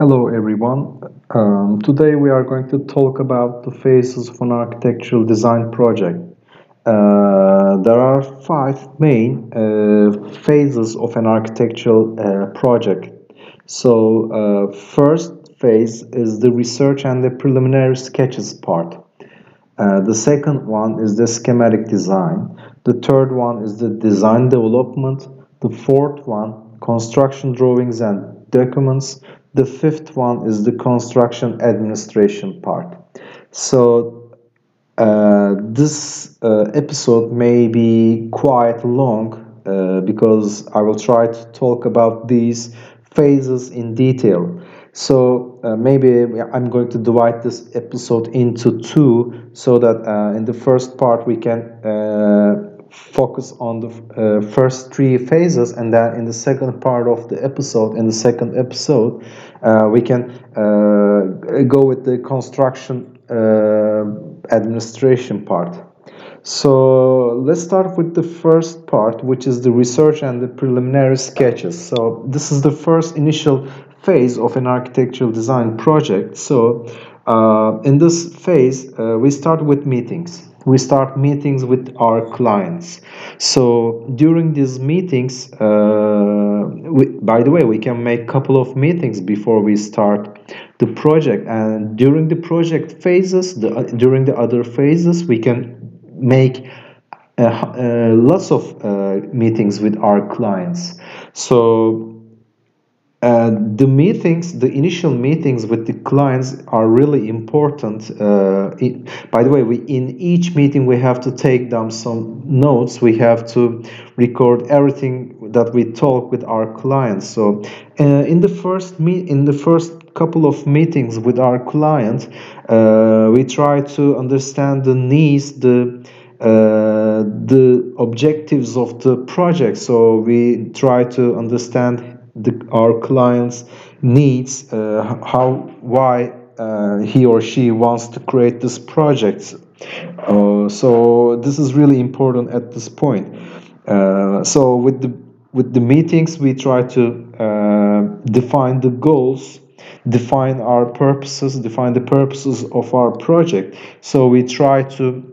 Hello everyone. Um, today we are going to talk about the phases of an architectural design project. Uh, there are five main uh, phases of an architectural uh, project. So uh, first phase is the research and the preliminary sketches part. Uh, the second one is the schematic design. The third one is the design development. The fourth one, construction drawings and documents. The fifth one is the construction administration part. So uh, this uh, episode may be quite long uh, because I will try to talk about these phases in detail. So uh, maybe I'm going to divide this episode into two so that uh, in the first part we can uh, focus on the uh, first three phases and then in the second part of the episode in the second episode uh, we can uh, go with the construction uh, administration part. So let's start with the first part which is the research and the preliminary sketches. So this is the first initial phase of an architectural design project. So uh, in this phase uh, we start with meetings we start meetings with our clients. So during these meetings uh, we, by the way we can make a couple of meetings before we start the project. And during the project phases the, during the other phases we can make uh, uh, lots of uh, meetings with our clients. So uh, the meetings, the initial meetings with the clients are really important. Uh, it, by the way, we in each meeting we have to take down some notes. We have to record everything that we talk with our clients. So, uh, in the first meet, in the first couple of meetings with our client, uh, we try to understand the needs, the uh, the objectives of the project. So we try to understand the, our client's needs, uh, how, why uh, he or she wants to create this project. Uh, so this is really important at this point. Uh, so with the with the meetings, we try to uh, define the goals, define our purposes, define the purposes of our project. So we try to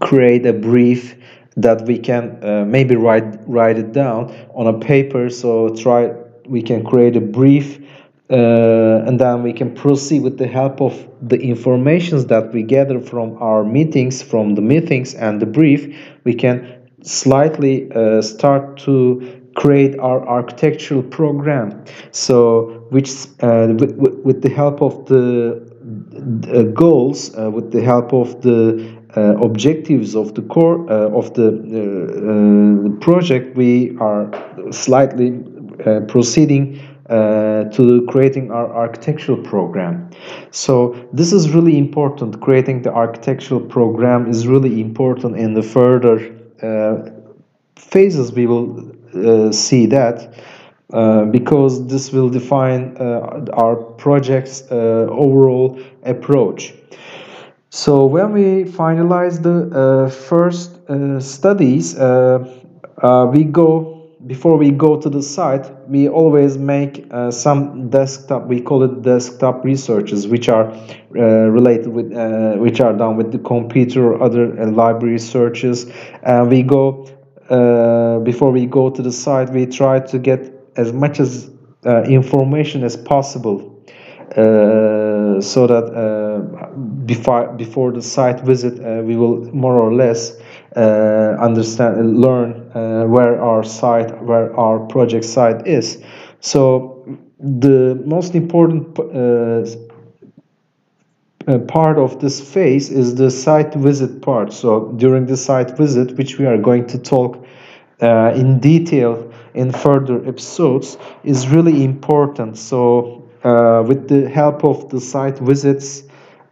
create a brief that we can uh, maybe write write it down on a paper so try we can create a brief uh, and then we can proceed with the help of the informations that we gather from our meetings from the meetings and the brief. We can slightly uh, start to create our architectural program. So which uh, with, with, the help of the uh, goals uh, with the help of the uh, objectives of the core of the project we are slightly uh, proceeding uh, to creating our architectural program. So this is really important. Creating the architectural program is really important in the further uh, phases. We will uh, see that uh, because this will define uh, our project's overall approach. So when we finalize the first studies, we go before we go to the site, we always make uh, some desktop, we call it desktop researches, which are uh, related with, uh, which are done with the computer or other uh, library searches. And we go, uh, before we go to the site, we try to get as much as uh, information as possible so that before, before the site visit, we will more or less understand, learn uh, where our site, where our project site is. So the most important uh, part of this phase is the site visit part. So during the site visit, which we are going to talk uh, in detail in further episodes, is really important. So uh, with the help of the site visits,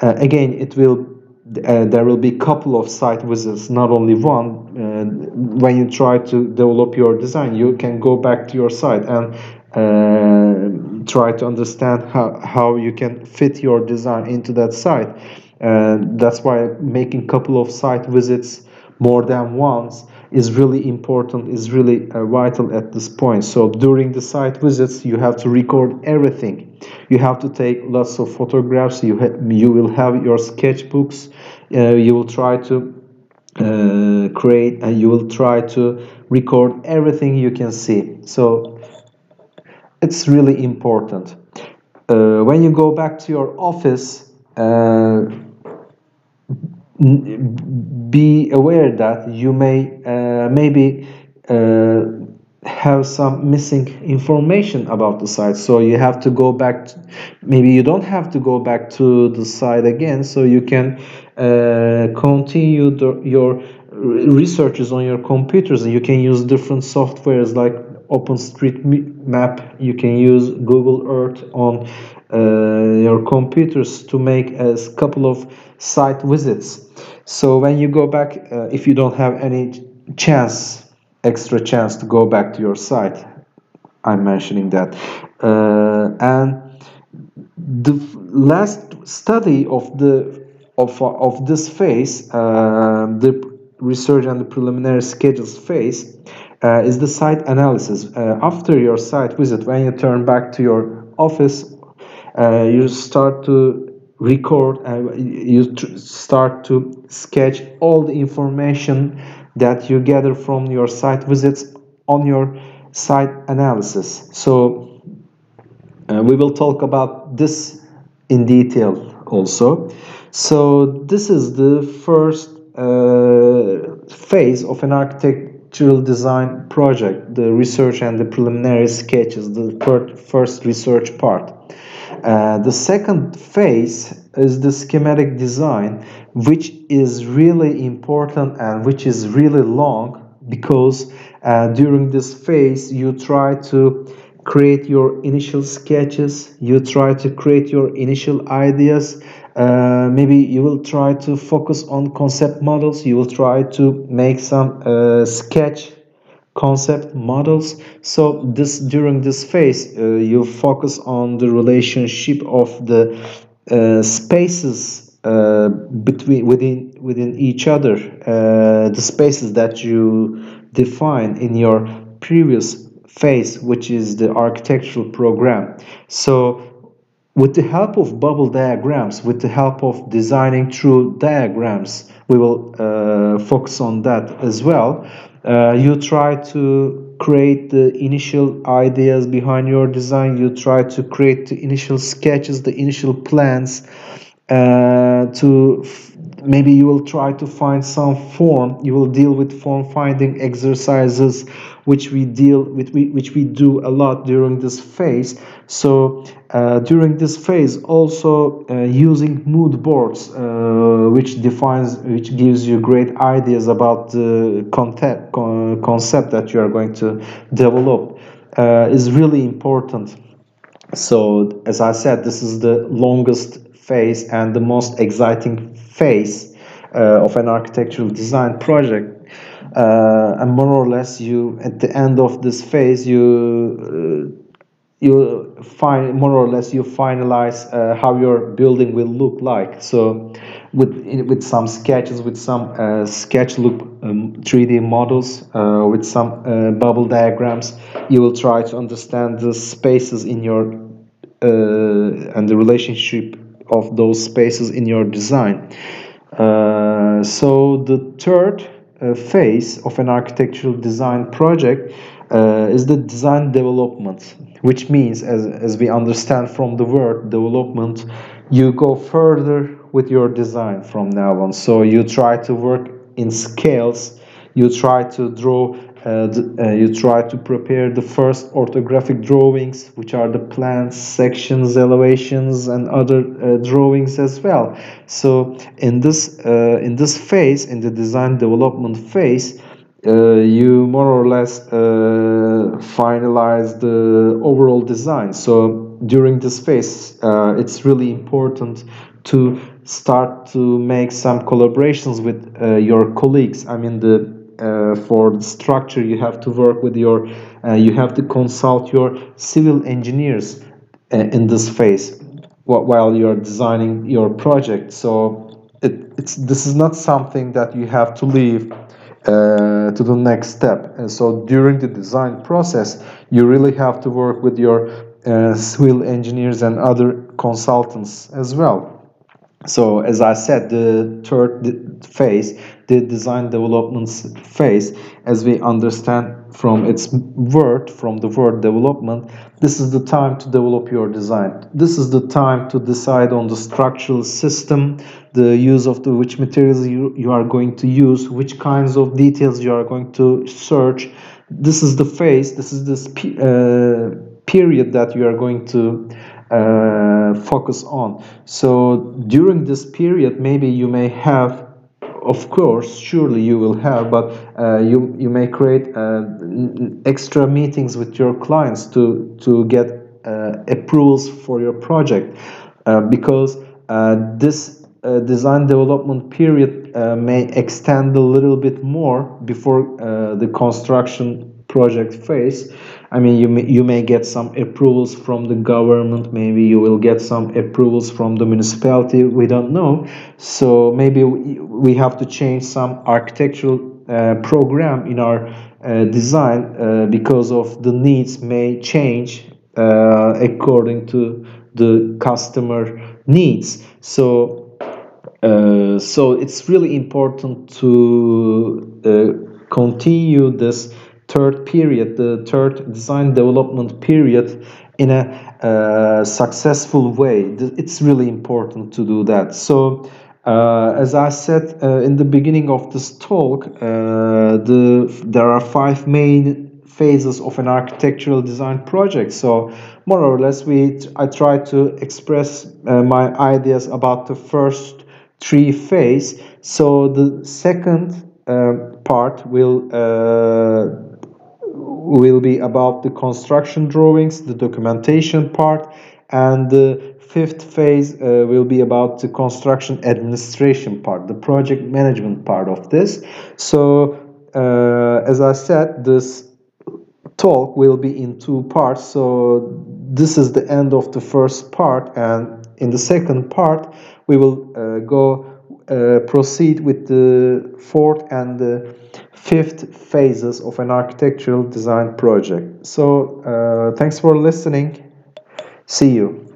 uh, again, it will uh, there will be a couple of site visits, not only one. Uh, when you try to develop your design, you can go back to your site and uh, try to understand how, how you can fit your design into that site. And that's why making couple of site visits more than once is really important, is really uh, vital at this point. So during the site visits, you have to record everything. You have to take lots of photographs. You you will have your sketchbooks. Uh, you will try to uh, create and you will try to record everything you can see. So it's really important. Uh, when you go back to your office, uh, be aware that you may uh, maybe uh, have some missing information about the site. So you have to go back to, maybe you don't have to go back to the site again so you can uh, continue the, your researches on your computers and you can use different softwares like OpenStreetMap you can use Google Earth on uh, your computers to make a couple of site visits. So when you go back uh, if you don't have any chance extra chance to go back to your site i'm mentioning that. Uh, and the last study of the of, of this phase uh, the research and the preliminary schedules phase uh, is the site analysis. Uh, after your site visit when you turn back to your office uh, you start to record and uh, you start to sketch all the information that you gather from your site visits on your site analysis. So uh, we will talk about this in detail also. So this is the first uh, phase of an architectural design project the research and the preliminary sketches the first research part uh, the second phase is the schematic design, which is really important and which is really long because uh, during this phase you try to create your initial sketches, you try to create your initial ideas. Uh, maybe you will try to focus on concept models, you will try to make some uh, sketch concept models. So this during this phase uh, you focus on the relationship of the uh, spaces uh, between within within each other the spaces that you define in your previous phase which is the architectural program. So with the help of bubble diagrams with the help of designing through diagrams we will uh, focus on that as well. Uh, you try to create the initial ideas behind your design. You try to create the initial sketches the initial plans uh, to maybe you will try to find some form. You will deal with form finding exercises which we deal with which we do a lot during this phase. So uh, during this phase also uh, using mood boards uh, which defines which gives you great ideas about the concept concept that you are going to develop uh, is really important. So as i said this is the longest phase and the most exciting phase uh, of an architectural design project. Uh, and more or less you at the end of this phase you uh, you find more or less you finalize uh, how your building will look like. So with with some sketches with some uh, sketch loop um, 3d models uh, with some bubble diagrams you will try to understand the spaces in your and the relationship of those spaces in your design so the third uh, phase of an architectural design project uh, is the design development, which means, as, as we understand from the word development, you go further with your design from now on. So you try to work in scales, you try to draw uh, uh, you try to prepare the first orthographic drawings, which are the plans, sections, elevations, and other uh, drawings as well. So in this uh, in this phase, in the design development phase, uh, you more or less uh, finalize the overall design. So during this phase, it's really important to start to make some collaborations with your colleagues. I mean the uh, for the structure you have to work with your uh, you have to consult your civil engineers uh, in this phase while you're designing your project so it, it's this is not something that you have to leave uh, to the next step. And so during the design process, you really have to work with your uh, civil engineers and other consultants as well. So as I said, the third phase, the design development phase, as we understand from its word, from the word development, this is the time to develop your design. This is the time to decide on the structural system, the use of the which materials you, you are going to use, which kinds of details you are going to search. This is the phase, this is this uh, period that you are going to uh, focus on. So during this period, maybe you may have of course, surely you will have, but uh, you you may create uh, extra meetings with your clients to to get uh, approvals for your project, uh, because uh, this design development period may extend a little bit more before the construction project phase. I mean, you may, you may get some approvals from the government, maybe you will get some approvals from the municipality, we don't know. So maybe we have to change some architectural uh, program in our uh, design uh, because of the needs may change uh, according to the customer needs. So uh, so it's really important to uh, continue this third period, the third design development period, in a uh, successful way. It's really important to do that. So, uh, as I said uh, in the beginning of this talk, uh, the there are five main phases of an architectural design project. So, more or less, we I try to express uh, my ideas about the first three phase. So, the second uh, part will will be about the construction drawings, the documentation part, and the fifth phase uh, will be about the construction administration part, the project management part of this. So, uh, as I said, this talk will be in two parts. So, this is the end of the first part, and in the second part, we will uh, go uh, proceed with the fourth and the fifth phases of an architectural design project. So, uh, thanks for listening. See you.